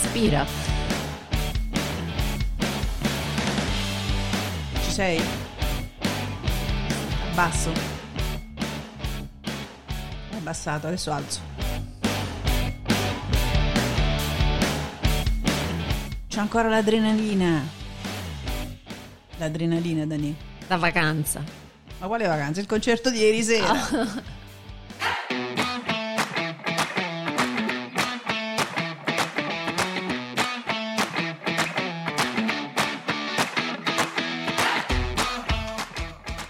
Ispira. Ci sei? Basso. È abbassato, adesso alzo. C'è ancora l'adrenalina. L'adrenalina, Dani. La vacanza. Ma quale vacanza? Il concerto di ieri sera.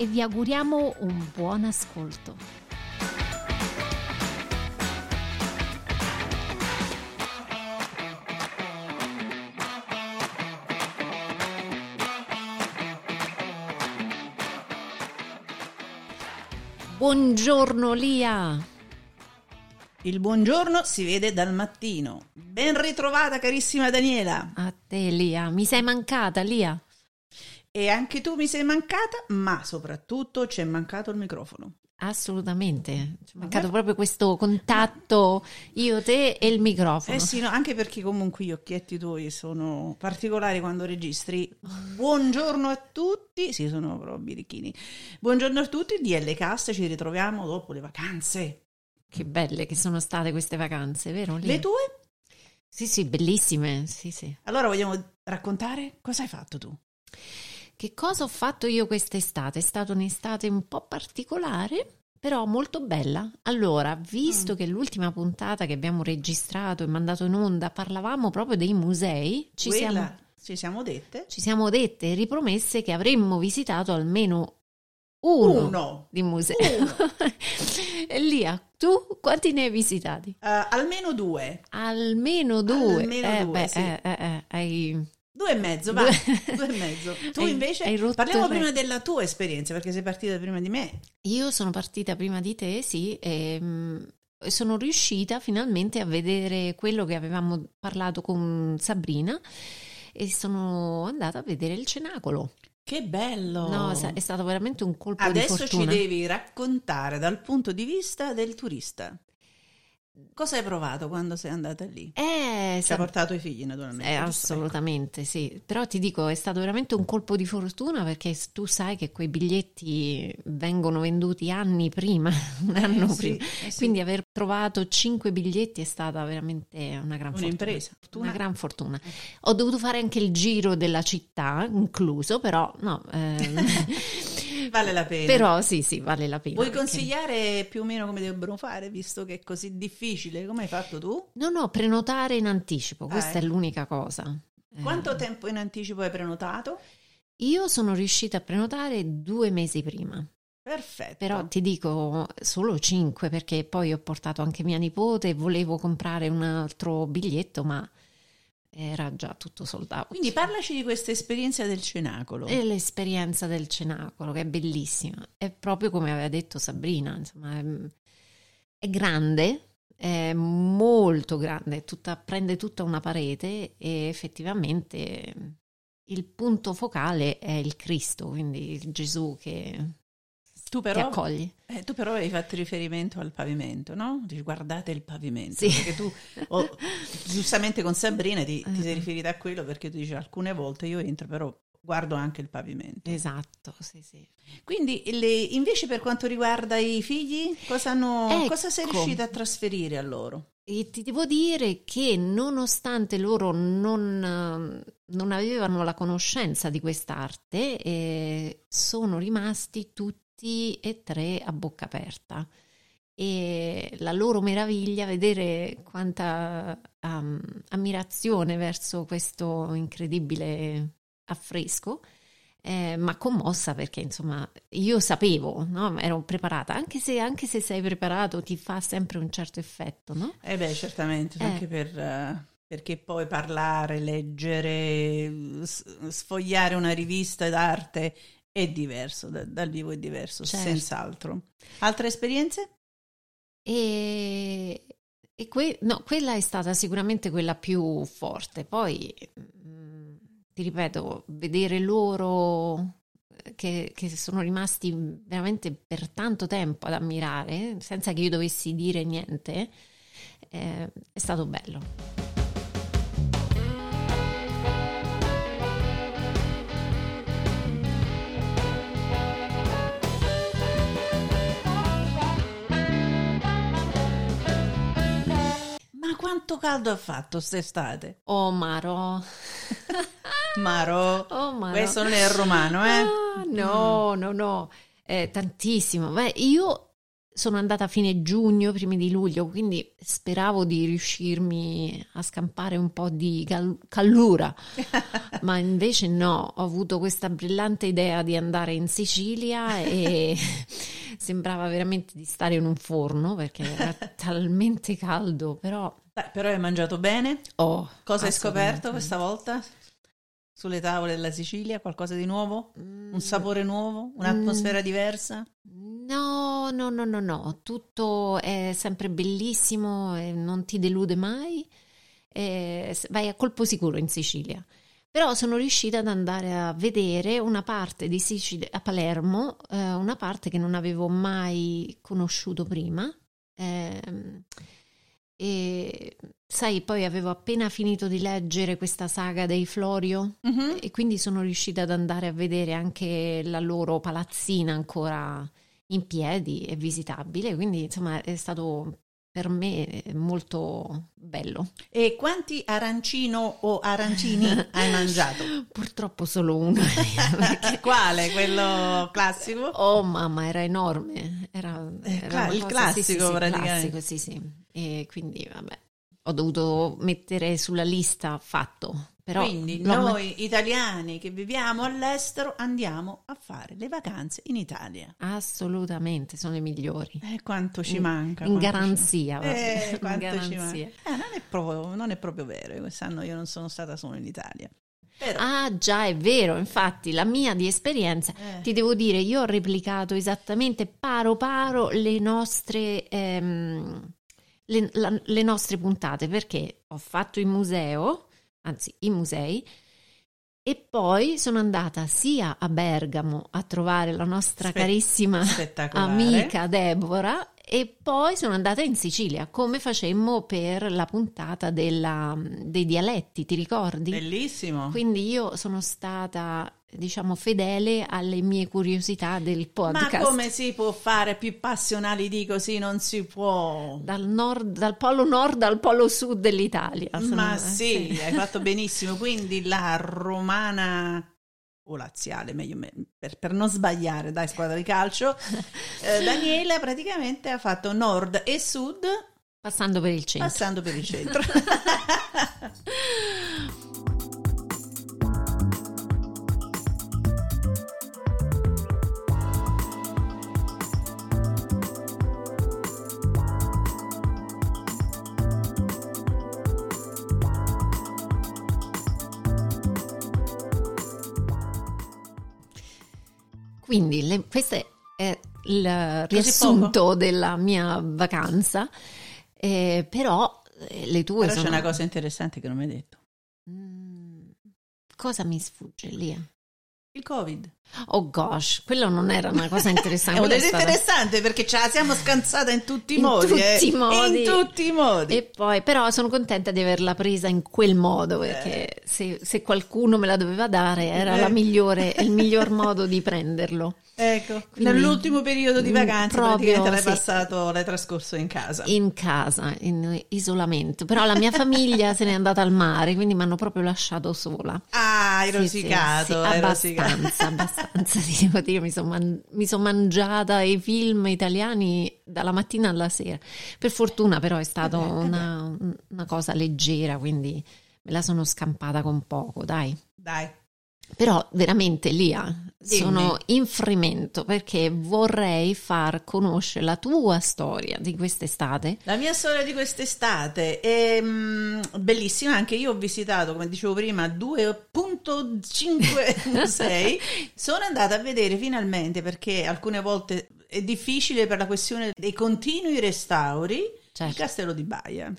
e vi auguriamo un buon ascolto. Buongiorno Lia. Il buongiorno si vede dal mattino. Ben ritrovata carissima Daniela. A te Lia, mi sei mancata Lia. E anche tu mi sei mancata, ma soprattutto ci è mancato il microfono. Assolutamente, ci è mancato ma proprio questo contatto io, te e il microfono. Eh sì, no, anche perché comunque gli occhietti tuoi sono particolari quando registri. Buongiorno a tutti, sì, sono proprio birichini. Buongiorno a tutti, DL Cast, ci ritroviamo dopo le vacanze. Che belle che sono state queste vacanze, vero? Lì? Le tue? Sì, sì, bellissime, sì, sì. Allora vogliamo raccontare cosa hai fatto tu? Che cosa ho fatto io quest'estate? È stata un'estate un po' particolare, però molto bella. Allora, visto mm. che l'ultima puntata che abbiamo registrato e mandato in onda parlavamo proprio dei musei, ci Quella, siamo, ci siamo dette. Ci siamo dette e ripromesse che avremmo visitato almeno uno, uno. di musei. Lia, tu quanti ne hai visitati? Uh, almeno due. Almeno due. Almeno eh, due, beh, sì. eh, eh, eh hai Due e mezzo, va. Due e mezzo. Tu hai, invece hai parliamo prima della tua esperienza, perché sei partita prima di me. Io sono partita prima di te, sì, e mh, sono riuscita finalmente a vedere quello che avevamo parlato con Sabrina e sono andata a vedere il cenacolo. Che bello! No, è stato veramente un colpo Adesso di fortuna. Adesso ci devi raccontare dal punto di vista del turista. Cosa hai provato quando sei andata lì? Eh, Ci ha portato i figli, naturalmente. Eh, assolutamente, sì. Però ti dico, è stato veramente un colpo di fortuna perché tu sai che quei biglietti vengono venduti anni prima, un anno eh, prima. Sì, eh, sì. Quindi aver trovato cinque biglietti è stata veramente una gran Un'impresa. fortuna. Una gran fortuna. Ho dovuto fare anche il giro della città, incluso, però no. Eh, vale la pena. Però sì, sì, vale la pena. Vuoi consigliare più o meno come devono fare, visto che è così difficile? Come hai fatto tu? No, no, prenotare in anticipo, questa Ah, è l'unica cosa. Quanto Eh, tempo in anticipo hai prenotato? Io sono riuscita a prenotare due mesi prima, Perfetto. però ti dico solo cinque perché poi ho portato anche mia nipote e volevo comprare un altro biglietto, ma era già tutto soldato. Quindi parlaci di questa esperienza del cenacolo. E l'esperienza del cenacolo, che è bellissima, è proprio come aveva detto Sabrina, insomma, è, è grande, è molto grande, tutta- prende tutta una parete e effettivamente il punto focale è il Cristo, quindi il Gesù che tu, ti però, accoglie. eh, tu però hai fatto riferimento al pavimento, no? Dici, guardate il pavimento. Sì. Perché tu, oh, giustamente con Sabrina, ti, ti sei Eh. riferita a quello perché tu dici alcune volte io entro, però guardo anche il pavimento. Esatto, sì, sì. Quindi le- invece per quanto riguarda i figli, cosa, hanno- Ecco. cosa sei riuscita a trasferire a loro? E ti devo dire che nonostante loro non, non avevano la conoscenza di quest'arte, eh, sono rimasti tutti e tre a bocca aperta. E la loro meraviglia vedere quanta um, ammirazione verso questo incredibile affresco eh, ma commossa perché insomma io sapevo, no? ero preparata, anche se, anche se sei preparato ti fa sempre un certo effetto, no? Eh beh, certamente, Eh. anche per, perché poi parlare, leggere, sfogliare una rivista d'arte è diverso, da- dal vivo è diverso, Certo. senz'altro. Altre esperienze? E, e que- no, quella è stata sicuramente quella più forte. Poi, mm, ti ripeto, vedere loro eh, che, che sono rimasti veramente per tanto tempo ad ammirare, senza che io dovessi dire niente, eh, è stato bello. Quanto caldo ha fatto quest'estate? Oh Maro, Maro, oh Maro. questo non è il romano, eh? Ah, no, no, no, Eh, tantissimo. Beh, io sono andata a fine giugno, primi di luglio, quindi speravo di riuscirmi a scampare un po' di cal- callura, ma invece no, ho avuto questa brillante idea di andare in Sicilia e sembrava veramente di stare in un forno perché era talmente caldo, però Dai, però hai mangiato bene? oh, Cosa hai scoperto questa volta? Sulle tavole della Sicilia? Qualcosa di nuovo? Mm, Un sapore nuovo? Un'atmosfera diversa? No, no, no, no, no, tutto è sempre bellissimo e non ti delude mai. E vai a colpo sicuro in Sicilia. Però sono riuscita ad andare a vedere una parte di Sicilia a Palermo, eh, una parte che non avevo mai conosciuto prima. Ehm, e sai, poi avevo appena finito di leggere questa saga dei Florio Mhm. e quindi sono riuscita ad andare a vedere anche la loro palazzina ancora in piedi e visitabile, quindi insomma è stato per me molto bello. E quanti arancino o arancini hai mangiato? Purtroppo solo uno. Quale? Quello classico? Oh mamma, era enorme, era, Eh, era il cosa- sì, sì, classico sì, praticamente. classico, sì, sì. E quindi vabbè, ho dovuto mettere sulla lista fatto, però Quindi noi italiani che viviamo all'estero andiamo a fare le vacanze in Italia. assolutamente sono i migliori. Eh, quanto ci In- manca. in ci- garanzia, vabbè, Eh, in quanto ci garanzia. manca. Eh, non, è proprio, non è proprio vero, quest'anno io non sono stata solo in Italia. Però, Ah, già, è vero, infatti la mia di esperienza, eh, ti devo dire, io ho replicato esattamente paro paro le nostre, ehm, le, la- le nostre puntate, perché ho fatto il museo, anzi i musei, e poi sono andata sia a Bergamo a trovare la nostra carissima amica Deborah e poi sono andata in Sicilia, come facemmo per la puntata della- dei dialetti, ti ricordi? Bellissimo. Quindi io sono stata, diciamo, fedele alle mie curiosità del podcast. Ma come si può fare più passionali di così? Non si può. Dal, nord, dal polo nord al polo sud dell'Italia. Ma eh, sì, hai fatto benissimo. Quindi la romana o laziale, meglio me- per, per non sbagliare, dai, squadra di calcio. eh, Daniela praticamente ha fatto nord e sud Passando per il centro. passando per il centro. Quindi le- questo è, il riassunto della mia vacanza, eh, però eh, le tue Però c'è sono... una cosa interessante che non mi hai detto. Mm, cosa mi sfugge lì? Il Covid. Oh gosh, quello non era una cosa interessante. È stata- interessante perché ce la siamo scansata in tutti i In modi. tutti eh. i modi. In tutti i modi. E poi, però, sono contenta di averla presa in quel modo perché se, se qualcuno me la doveva dare era Eh. la migliore, il miglior modo di prenderlo. Ecco, Quindi, nell'ultimo periodo di mm, vacanza proprio, l'hai sì. passato, l'hai trascorso in casa. In casa, in isolamento. Però la mia famiglia se n'è andata al mare, quindi mi hanno proprio lasciato sola. Ah, hai Sì, rosicato, sì, hai rosicato. Abbastanza, abbastanza. Ti devo dire, mi sono mangiata i film italiani dalla mattina alla sera. Per fortuna, però, è stata Eh eh una, una cosa leggera, quindi me la sono scampata con poco, dai. Dai. Però veramente Lia, Dimmi. sono in fremento perché vorrei far conoscere la tua storia di quest'estate. La mia storia di quest'estate è mm, bellissima, anche io ho visitato, come dicevo prima, 2.5 musei. Sono andata a vedere finalmente perché alcune volte è difficile per la questione dei continui restauri il Certo. castello di Baia.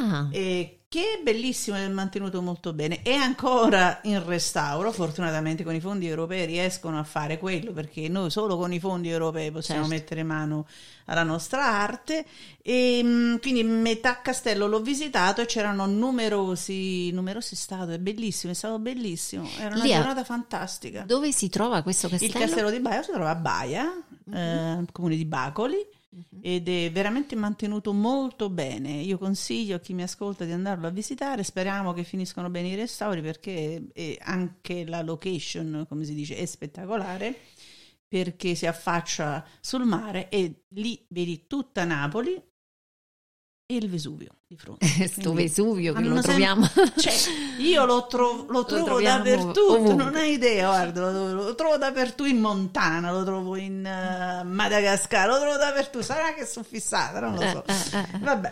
Ah, E che è bellissimo e mantenuto molto bene. È ancora in restauro, fortunatamente con i fondi europei riescono a fare quello perché noi solo con i fondi europei possiamo Certo. mettere mano alla nostra arte. E mh, quindi metà castello l'ho visitato e c'erano numerosi, numerosi statue, è bellissimo, è stato bellissimo. Era una Lì a- giornata fantastica. dove si trova questo Il castello? castello di Baia si trova a Baia, eh, comune di Bacoli, ed è veramente mantenuto molto bene. Io consiglio a chi mi ascolta di andarlo a visitare. Speriamo che finiscano bene i restauri perché anche la location, come si dice, è spettacolare perché si affaccia sul mare e lì vedi tutta Napoli e il Vesuvio di fronte. Sto Quindi- Vesuvio che lo sem- troviamo. cioè, io lo, tro- lo trovo dappertutto, ovunque. non hai idea, guarda, lo, lo trovo dappertutto in Montana, lo trovo in eh, Madagascar, lo trovo dappertutto, sarà che sono fissata, non lo so. Eh, eh, eh. Vabbè,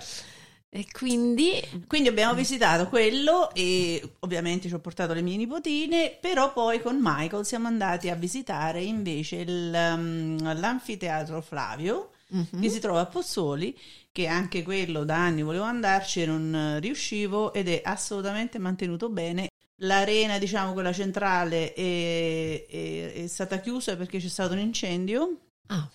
E quindi quindi abbiamo visitato quello e ovviamente ci ho portato le mie nipotine, però poi con Michael siamo andati a visitare invece il, um, l'anfiteatro Flavio, mhm. che si trova a Pozzuoli, che anche quello da anni volevo andarci e non eh, riuscivo ed è assolutamente mantenuto bene. L'arena, diciamo, quella centrale è, è- è stata chiusa perché c'è stato un incendio, Ah,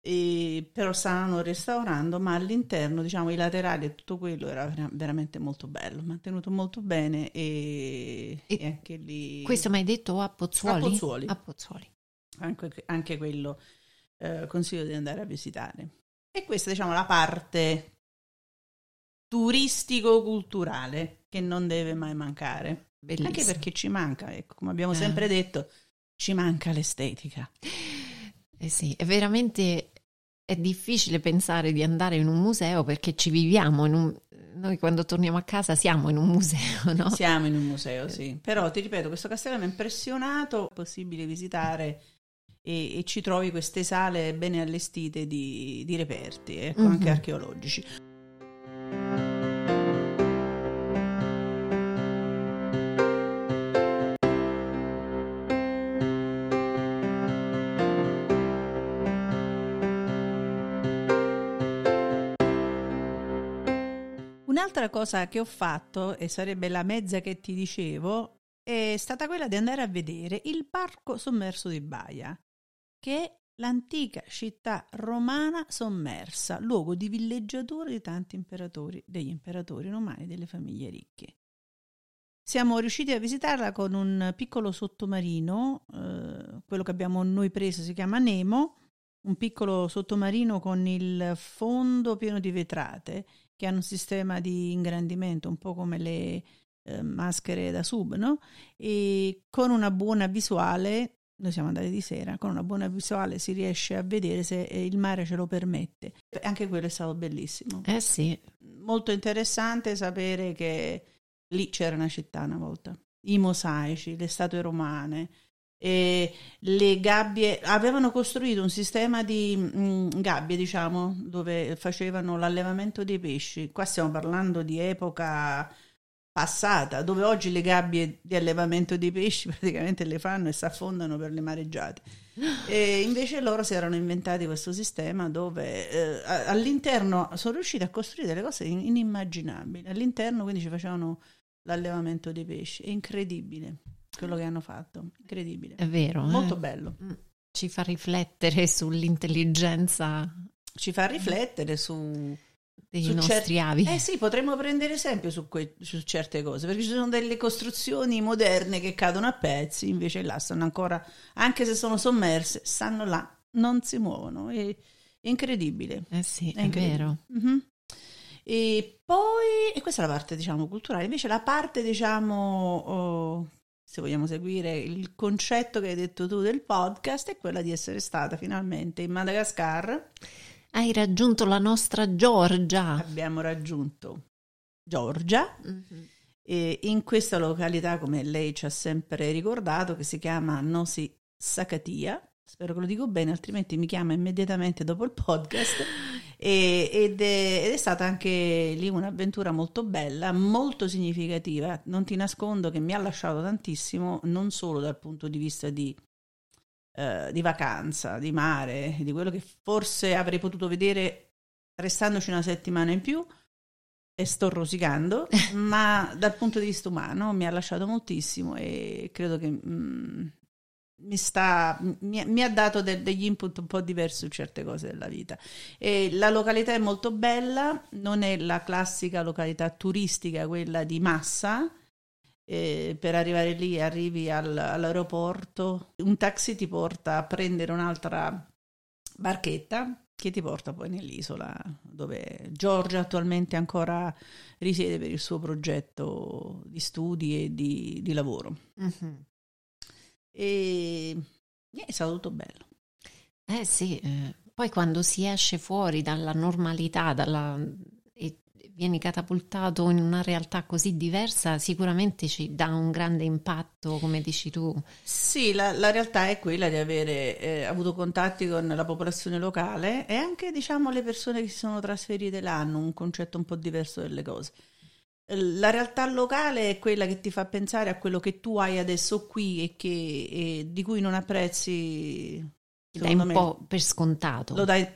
e- però stanno restaurando, ma all'interno, diciamo, i laterali e tutto quello era vera- veramente molto bello, mantenuto molto bene e, E e anche lì... questo mi hai detto a Pozzuoli? A Pozzuoli. A Pozzuoli. anche, anche quello eh, consiglio di andare a visitare. E questa diciamo la parte turistico-culturale che non deve mai mancare, Bellissimo. anche perché ci manca, ecco, come abbiamo Eh. sempre detto, ci manca l'estetica. Eh sì, è veramente è difficile pensare di andare in un museo perché ci viviamo un noi quando torniamo a casa siamo in un museo, no? Siamo in un museo, sì, però ti ripeto, questo castello mi ha impressionato, è possibile visitare e, e ci trovi queste sale bene allestite di, di reperti, ecco, Mhm. anche archeologici. Un'altra cosa che ho fatto, e sarebbe la mezza che ti dicevo, è stata quella di andare a vedere il parco sommerso di Baia, che l'antica città romana sommersa, luogo di villeggiatura di tanti imperatori, degli imperatori romani e delle famiglie ricche. Siamo riusciti a visitarla con un piccolo sottomarino, eh, quello che abbiamo noi preso si chiama Nemo, un piccolo sottomarino con il fondo pieno di vetrate che hanno un sistema di ingrandimento, un po' come le eh, maschere da sub, no? E con una buona visuale, noi siamo andati di sera, con una buona visuale si riesce a vedere se eh, il mare ce lo permette. Anche quello è stato bellissimo. Eh sì, Molto interessante sapere che lì c'era una città una volta. I mosaici, le statue romane, le gabbie avevano costruito un sistema di mm, gabbie, diciamo, dove facevano l'allevamento dei pesci. Qua stiamo parlando di epoca passata, dove oggi le gabbie di allevamento dei pesci praticamente le fanno e si affondano per le mareggiate. E invece loro si erano inventati questo sistema dove eh, all'interno sono riusciti a costruire delle cose in- inimmaginabili. All'interno quindi ci facevano l'allevamento dei pesci. È incredibile quello che hanno fatto, incredibile. è vero. eh. Molto bello. Ci fa riflettere sull'intelligenza Ci fa riflettere su... dei su nostri certi- avi. Eh sì, potremmo prendere esempio su, que- su certe cose, perché ci sono delle costruzioni moderne che cadono a pezzi, invece là stanno ancora, anche se sono sommerse, stanno là, non si muovono. È, è incredibile. Eh sì, È è, vero. Mhm. E poi, e questa è la parte diciamo culturale, invece la parte diciamo, oh, se vogliamo seguire il concetto che hai detto tu del podcast, è quella di essere stata finalmente in Madagascar. Hai raggiunto la nostra Giorgia. Abbiamo raggiunto Giorgia Mhm. E in questa località, come lei ci ha sempre ricordato, che si chiama Nosi Sakatia, spero che lo dico bene, altrimenti mi chiama immediatamente dopo il podcast. E, ed, è, ed, è, stata anche lì un'avventura molto bella, molto significativa. Non ti nascondo che mi ha lasciato tantissimo, non solo dal punto di vista di, eh, di vacanza, di mare, di quello che forse avrei potuto vedere restandoci una settimana in più. E sto rosicando, ma dal punto di vista umano mi ha lasciato moltissimo e credo che mm, mi, sta, mi, mi ha dato de, degli input un po' diversi su certe cose della vita. E la località è molto bella, non è la classica località turistica, quella di massa. Eh, per arrivare lì arrivi al, all'aeroporto, un taxi ti porta a prendere un'altra barchetta che ti porta poi nell'isola dove Giorgia attualmente ancora risiede per il suo progetto di studi e di, di lavoro. Mm-hmm. E è stato tutto bello. Eh sì, eh, poi quando si esce fuori dalla normalità dalla, vieni catapultato in una realtà così diversa, sicuramente ci dà un grande impatto, come dici tu. Sì, la, la realtà è quella di avere eh, avuto contatti con la popolazione locale e anche diciamo le persone che si sono trasferite là hanno un concetto un po' diverso delle cose la realtà locale è quella che ti fa pensare a quello che tu hai adesso qui e, che, e di cui non apprezzi. Dai un me, po' per scontato. Lo dai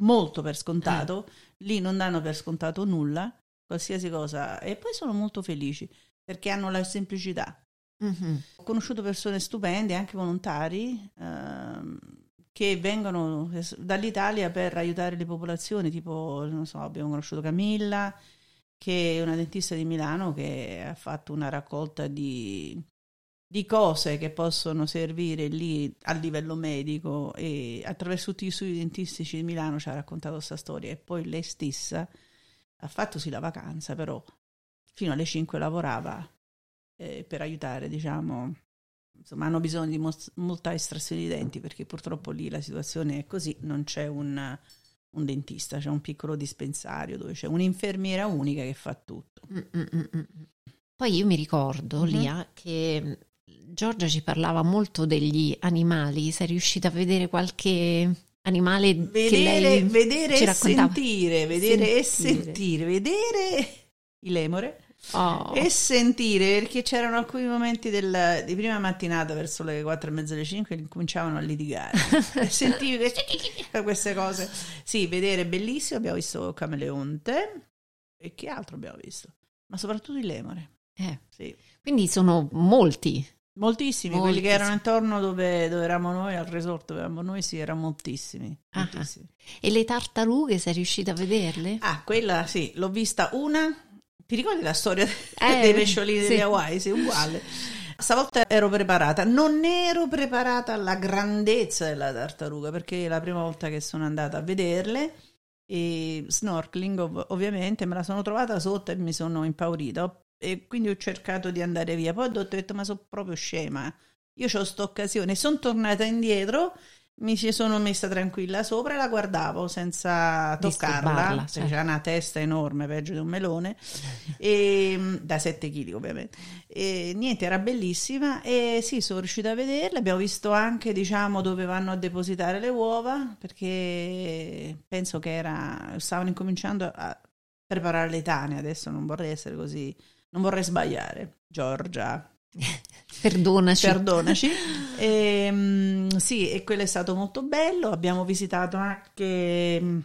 molto per scontato, eh. Lì non danno per scontato nulla, qualsiasi cosa, e poi sono molto felici perché hanno la semplicità. Mm-hmm. Ho conosciuto persone stupende, anche volontari, ehm, che vengono dall'Italia per aiutare le popolazioni, tipo, non so, abbiamo conosciuto Camilla che è una dentista di Milano che ha fatto una raccolta di, di cose che possono servire lì a livello medico e attraverso tutti i studi dentistici di Milano ci ha raccontato questa storia e poi lei stessa ha fattosi la vacanza però fino alle 5 lavorava eh, per aiutare diciamo insomma hanno bisogno di mo- molta estrazione di denti perché purtroppo lì la situazione è così non c'è un un dentista, c'è un piccolo dispensario dove c'è un'infermiera unica che fa tutto. Mm-mm-mm. Poi io mi ricordo, mm-hmm. Lia, che Giorgia ci parlava molto degli animali, sei riuscita a vedere qualche animale vedere, vedere e sentire, vedere sentire. e sentire, vedere il lemore oh. e sentire perché c'erano alcuni momenti del, di prima mattinata verso le 4 e mezza alle 5 che cominciavano a litigare e sentivi queste cose sì vedere bellissimo abbiamo visto Cameleonte e che altro abbiamo visto ma soprattutto il lemore eh. sì. quindi sono molti Moltissimi, moltissimi, quelli che erano intorno dove, dove, eravamo noi, al resort dove eravamo noi, sì, erano moltissimi, moltissimi. E le tartarughe, sei riuscita a vederle? Ah, quella sì, l'ho vista una ti ricordi la storia eh, dei pesciolini sì. degli Hawaii? Sì, uguale. Stavolta ero preparata, non ero preparata alla grandezza della tartaruga perché è la prima volta che sono andata a vederle e snorkeling ov- ovviamente me la sono trovata sotto e mi sono impaurita e quindi ho cercato di andare via. Poi ho detto ma sono proprio scema, io ho questa occasione, sono tornata indietro mi ci sono messa tranquilla sopra e la guardavo senza toccarla, cioè. c'è una testa enorme, peggio di un melone, e, mm, da 7 kg ovviamente. E, niente, era bellissima. E sì, sono riuscita a vederla, abbiamo visto anche diciamo dove vanno a depositare le uova, perché penso che era, stavano incominciando a preparare le tane, adesso non vorrei essere così, non vorrei sbagliare, Giorgia. Perdonaci. Perdonaci. e, um, sì, e quello è stato molto bello. Abbiamo visitato anche,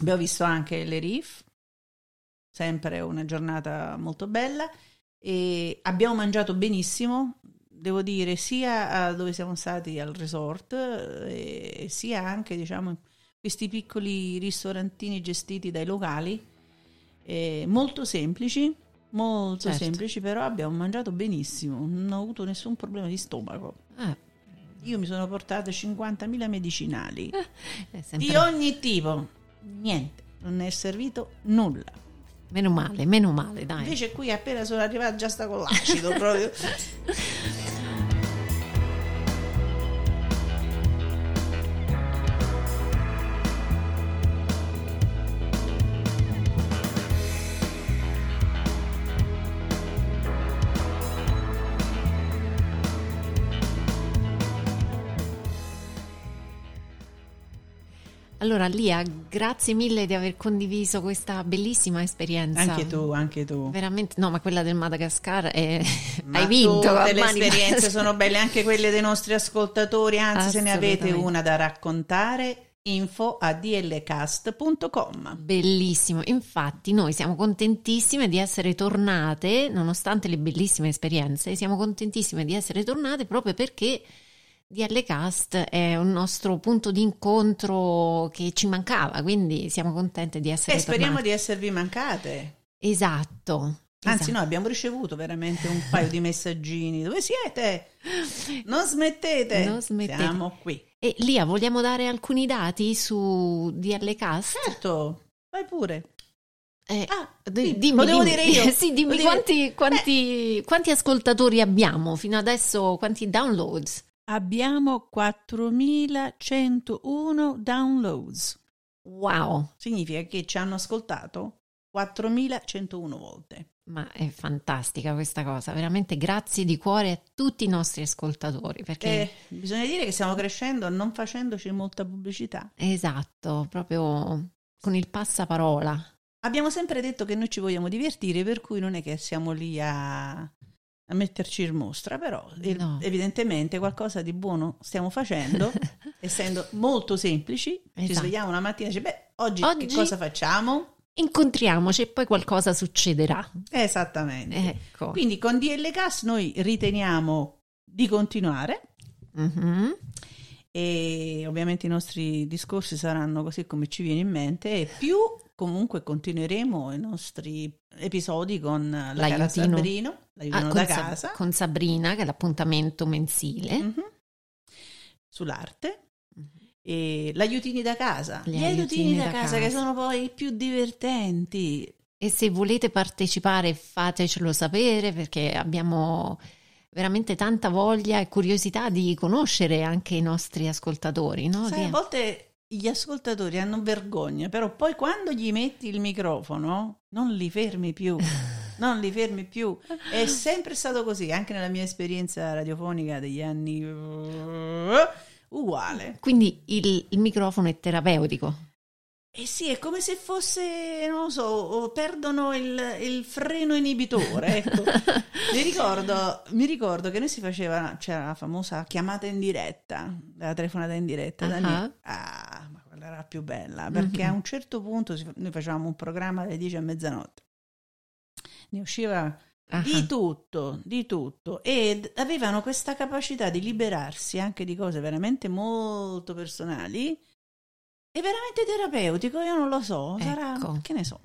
abbiamo visto anche le Reef, sempre una giornata molto bella. E abbiamo mangiato benissimo, devo dire, sia dove siamo stati al resort, eh, sia anche, diciamo, questi piccoli ristorantini gestiti dai locali, eh, molto semplici molto certo. semplici, però abbiamo mangiato benissimo, non ho avuto nessun problema di stomaco. Ah. Io mi sono portata 50.000 medicinali eh, di ogni tipo, niente, non è servito nulla. Meno male, meno male, dai. Invece qui appena sono arrivata già sta con l'acido proprio. Allora, Lia, grazie mille di aver condiviso questa bellissima esperienza. Anche tu, anche tu. Veramente, no, ma quella del Madagascar è... Ma hai vinto. Tutte le esperienze sono belle, anche quelle dei nostri ascoltatori, anzi se ne avete una da raccontare, info a dlcast.com. Bellissimo, infatti noi siamo contentissime di essere tornate, nonostante le bellissime esperienze, siamo contentissime di essere tornate proprio perché DL Cast è un nostro punto di incontro che ci mancava, quindi siamo contente di essere E speriamo tornate. di esservi mancate. Esatto. Anzi, esatto. noi abbiamo ricevuto veramente un paio di messaggini. Dove siete? Non smettete. Non smettete. Siamo qui. E Lia, vogliamo dare alcuni dati su DL Cast? Certo, vai pure. Eh, Ah, dimmi, devo dimmi. dire io. sì, dimmi quanti, quanti, quanti ascoltatori abbiamo fino adesso, quanti downloads? Abbiamo 4101 downloads. Wow, Significa che ci hanno ascoltato 4101 volte. ma è fantastica questa cosa, veramente grazie di cuore a tutti i nostri ascoltatori, perché E bisogna dire che stiamo crescendo non facendoci molta pubblicità. esatto, proprio con il passaparola. Abbiamo sempre detto che noi ci vogliamo divertire, per cui non è che siamo lì a, a metterci in mostra, però No. evidentemente qualcosa di buono stiamo facendo, essendo molto semplici. Ci Esatto. svegliamo una mattina e dice, beh, oggi, Oggi- che cosa facciamo? Incontriamoci e poi qualcosa succederà. Esattamente. Ecco. Quindi con DLCast noi riteniamo di continuare Mhm. e ovviamente i nostri discorsi saranno così come ci viene in mente e più comunque continueremo i nostri episodi con la L'aiutino. Sabrino, l'aiutino Ah, da casa, con Sabrina, che è l'appuntamento mensile. Mhm. sull'arte e l'aiutini da casa, Gli gli aiutini aiutini da, da casa, casa. che sono poi i più divertenti. E se volete partecipare, fatecelo sapere perché abbiamo veramente tanta voglia e curiosità di conoscere anche i nostri ascoltatori, no? Sai, a volte gli ascoltatori hanno vergogna, però poi quando gli metti il microfono non li fermi più. Non li fermi più. È sempre stato così, anche nella mia esperienza radiofonica degli anni uh, uguale. Quindi il, il microfono è terapeutico. E sì, è come se fosse, non lo so, perdono il, il freno inibitore. Ecco. mi, ricordo, mi ricordo che noi si faceva, c'era la famosa chiamata in diretta, la telefonata in diretta. da Ah. Ah, ma quella era la più bella, perché Mhm. a un certo punto si- noi facevamo un programma dalle 10 a mezzanotte. Ne usciva Ah, di tutto, di tutto. Ed avevano questa capacità di liberarsi anche di cose veramente molto personali e veramente terapeutico. Io non lo so, sarà, Ecco. che ne so,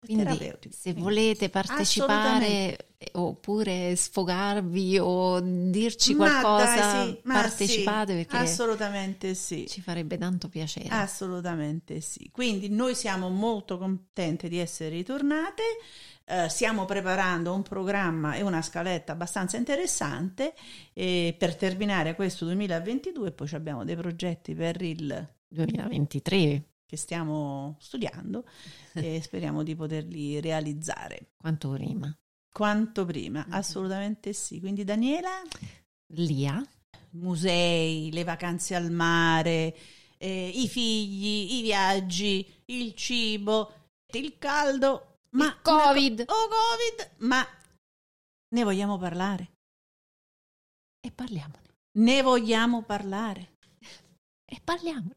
Quindi se volete partecipare oppure sfogarvi o dirci qualcosa, dai, sì, partecipate sì, perché assolutamente sì. ci farebbe tanto piacere. Assolutamente sì. Quindi noi siamo molto contenti di essere ritornate. eh, stiamo preparando un programma e una scaletta abbastanza interessante eh, per terminare questo 2022 poi abbiamo dei progetti per il 2023, che stiamo studiando e speriamo di poterli realizzare quanto prima. quanto prima. Mhm. Assolutamente sì. Quindi Daniela, Lia, musei, le vacanze al mare, eh, i figli, i viaggi, il cibo, il caldo, ma il Covid oh Covid, ma ne vogliamo parlare? e parliamone. Ne vogliamo parlare? E parliamone.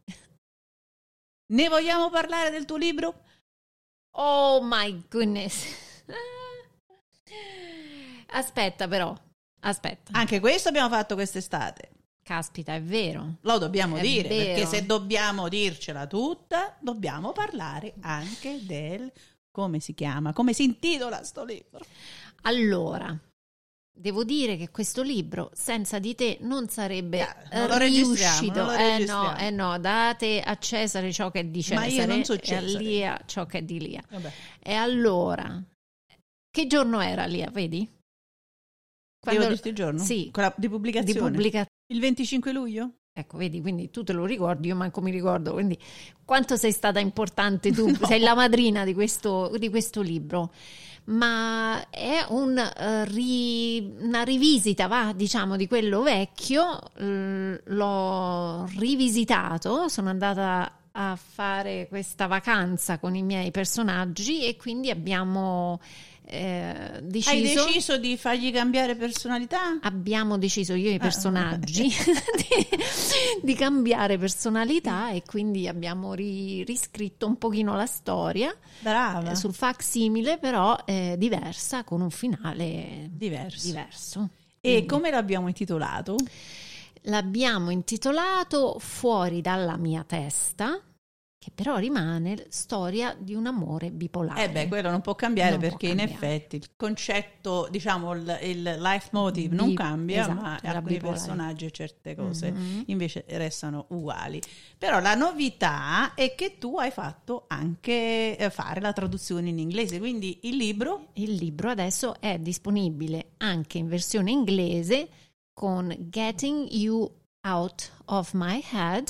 Ne vogliamo parlare del tuo libro? Oh my goodness. Aspetta però, aspetta. Anche questo abbiamo fatto quest'estate. Caspita, è vero. Lo dobbiamo È dire, vero. perché se dobbiamo dircela tutta, dobbiamo parlare anche del come si chiama, come si intitola sto libro. Allora, devo dire che questo libro senza di te non sarebbe Ah, non lo registriamo, riuscito. non eh no, eh no, date a Cesare ciò che è di Ma Cesare io non so e a Cesare. Lia ciò che è di Lia. Vabbè. E allora, che giorno era Lia, vedi? Devo dirti il giorno? Sì. Quella di di pubblicazione. pubblicazione. il 25 luglio? Ecco, vedi, quindi tu te lo ricordi, io manco mi ricordo, quindi quanto sei stata importante tu, No. sei la madrina di questo, di questo libro, ma è un, eh, ri- una rivisita, va, diciamo, di quello vecchio, l- l'ho rivisitato, sono andata a fare questa vacanza con i miei personaggi e quindi abbiamo eh, deciso, Hai deciso di fargli cambiare personalità? abbiamo deciso io e i Ah, personaggi di, di cambiare personalità e quindi abbiamo ri- riscritto un pochino la storia Brava. eh, sul facsimile però eh, diversa con un finale Diverso. diverso. E Quindi come l'abbiamo intitolato? l'abbiamo intitolato Fuori dalla mia testa, che però rimane storia di un amore bipolare. Eh beh, quello non può cambiare Non può perché in cambiare. effetti il concetto, diciamo, il, il life motive non Bi- cambia, esatto, ma alcuni bipolare. personaggi e certe cose Mhm. invece restano uguali. Però la novità è che tu hai fatto anche eh, fare la traduzione in inglese, quindi il libro Il libro adesso è disponibile anche in versione inglese con Getting You Out of My Head,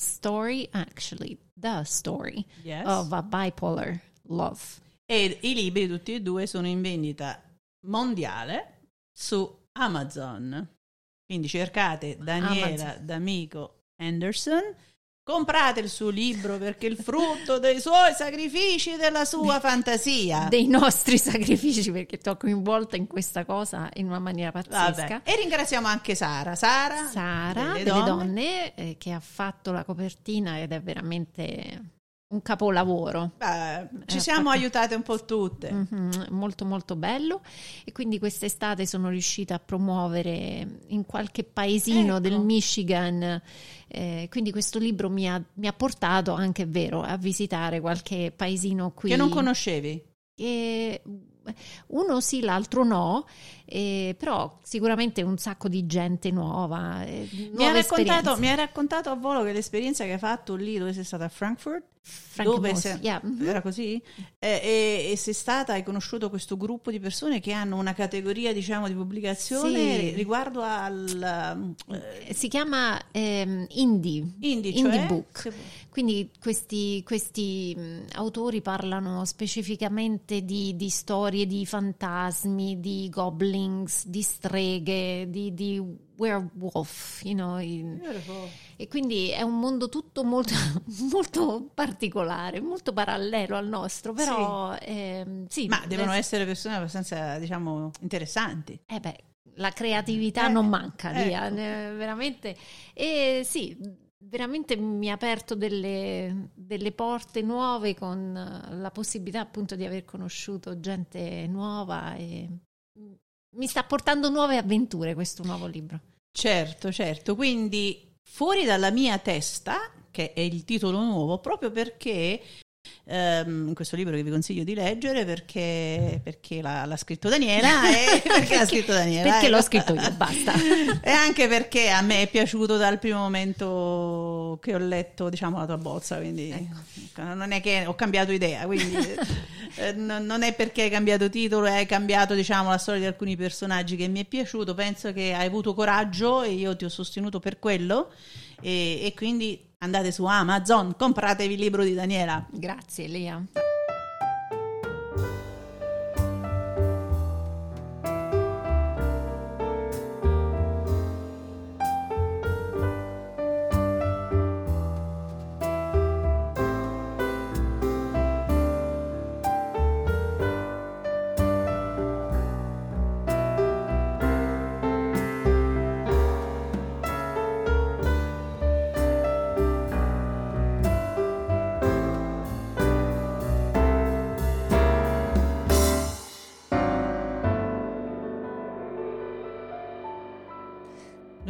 Story Actually, The Story Yes. of a Bipolar Love. e i libri tutti e due sono in vendita mondiale su Amazon. Quindi cercate Daniela Amazon. D'Amico Anderson, comprate il suo libro perché è il frutto dei suoi sacrifici e della sua fantasia. Dei nostri sacrifici perché ti ho coinvolta in questa cosa in una maniera pazzesca. Vabbè. E ringraziamo anche Sara. Sara, Sara delle delle, donne. donne, eh, che ha fatto la copertina ed è veramente un capolavoro. Beh, ci Eh, siamo fatto- aiutate un po' tutte. Mhm, molto molto bello e quindi quest'estate sono riuscita a promuovere in qualche paesino Ecco. del Michigan eh, quindi questo libro mi ha, mi ha portato anche è vero a visitare qualche paesino qui Che non conoscevi. e uno sì, l'altro no, eh, però sicuramente un sacco di gente nuova. eh, Mi hai, raccontato, mi hai raccontato a volo che l'esperienza che hai fatto lì dove sei stata a Frankfurt Frank dove Moss, sei- yeah, mhm. era così? Eh, e, e sei stata, hai conosciuto questo gruppo di persone che hanno una categoria, diciamo, di pubblicazione Sì. riguardo al eh, Si chiama ehm, Indie. indie, Indie cioè? book. Se- Quindi questi, questi, mh, autori parlano specificamente di, di storie di fantasmi, di goblins, di streghe, di, di werewolf, you know, Beautiful. e quindi è un mondo tutto molto, molto particolare, molto parallelo al nostro, però ehm, sì, Ma devono le- essere persone abbastanza, diciamo, interessanti. eh beh, la creatività Eh, non manca, ecco. Lia, ne- veramente. E sì, veramente mi ha aperto delle, delle porte nuove con eh, la possibilità appunto di aver conosciuto gente nuova e mi sta portando nuove avventure questo nuovo libro. Certo, certo. Quindi fuori dalla mia testa, che è il titolo nuovo, proprio perché ehm, in questo libro che vi consiglio di leggere, perché, perché l'ha, l'ha scritto Daniela e perché l'ha scritto Daniela. Perché ecco. l'ho scritto io, basta. E anche perché a me è piaciuto dal primo momento che ho letto, diciamo, la tua bozza, quindi Ecco. non è che ho cambiato idea, quindi eh, non non è perché hai cambiato titolo hai cambiato, diciamo, la storia di alcuni personaggi che mi è piaciuto, penso che hai avuto coraggio e io ti ho sostenuto per quello e, e quindi andate su Amazon, compratevi il libro di Daniela. Grazie Lia.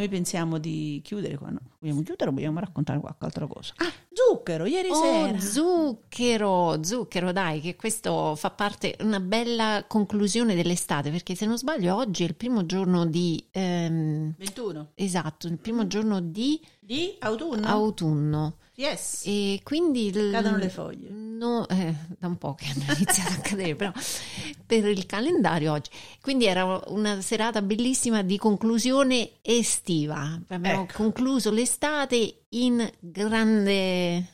Noi pensiamo di chiudere qua, no? Vogliamo chiudere o vogliamo raccontare qualche altra cosa? Ah, zucchero, ieri Oh, sera. zucchero, zucchero, dai, che questo fa parte, una bella conclusione dell'estate, perché se non sbaglio oggi è il primo giorno di, ehm, 21. esatto, il primo giorno di Di autunno? autunno. Yes. E quindi... Cadono le foglie. No, eh, da un po' che hanno iniziato a cadere, però per il calendario oggi. Quindi era una serata bellissima di conclusione estiva. Abbiamo Ecco. concluso l'estate in grande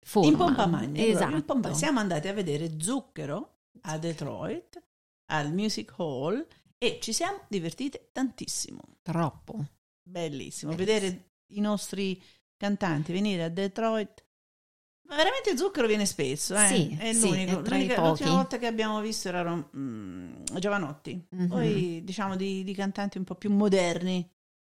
forma. In pompa magna. Esatto. in pompa- Siamo andati a vedere Zucchero a Detroit, al Music Hall e ci siamo divertite tantissimo. Troppo. Bellissimo. Bellissimo. Vedere i nostri cantanti venire a Detroit Ma veramente zucchero viene spesso, eh? Sì, è sì, l'unico. è L'unica- l'ultima volta che abbiamo visto era mm, Giovanotti. Mhm. Poi diciamo di, di cantanti un po' più moderni,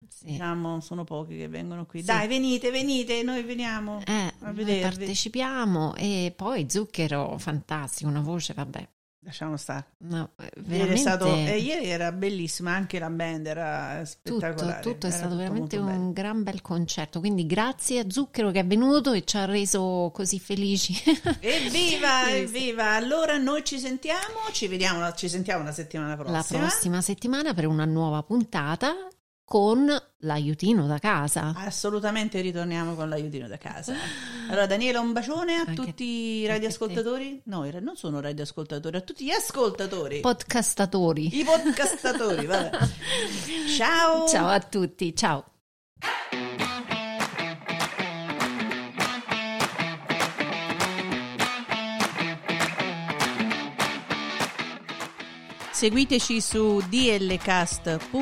Sì. diciamo, sono pochi che vengono qui. Sì. Dai, venite, venite, noi veniamo. Eh, a noi vedervi. partecipiamo e poi Zucchero, fantastico, una voce, vabbè. Lasciamo stare. no, eh, Ieri, veramente è stato, eh, ieri era bellissima, anche la band era tutto, spettacolare. tutto è era stato tutto veramente molto bello. un gran bel concerto. Quindi grazie a Zucchero che è venuto e ci ha reso così felici. Evviva, evviva! Allora noi ci sentiamo, ci vediamo, ci sentiamo la settimana prossima. La prossima settimana per una nuova puntata con l'aiutino da casa. Assolutamente ritorniamo con l'aiutino da casa. Allora Daniela, un bacione a Anche- tutti i radioascoltatori. No, non sono radioascoltatori, a tutti gli ascoltatori. Podcastatori. I podcastatori, vabbè. Ciao! Ciao a tutti, ciao. Seguiteci su dlcast.com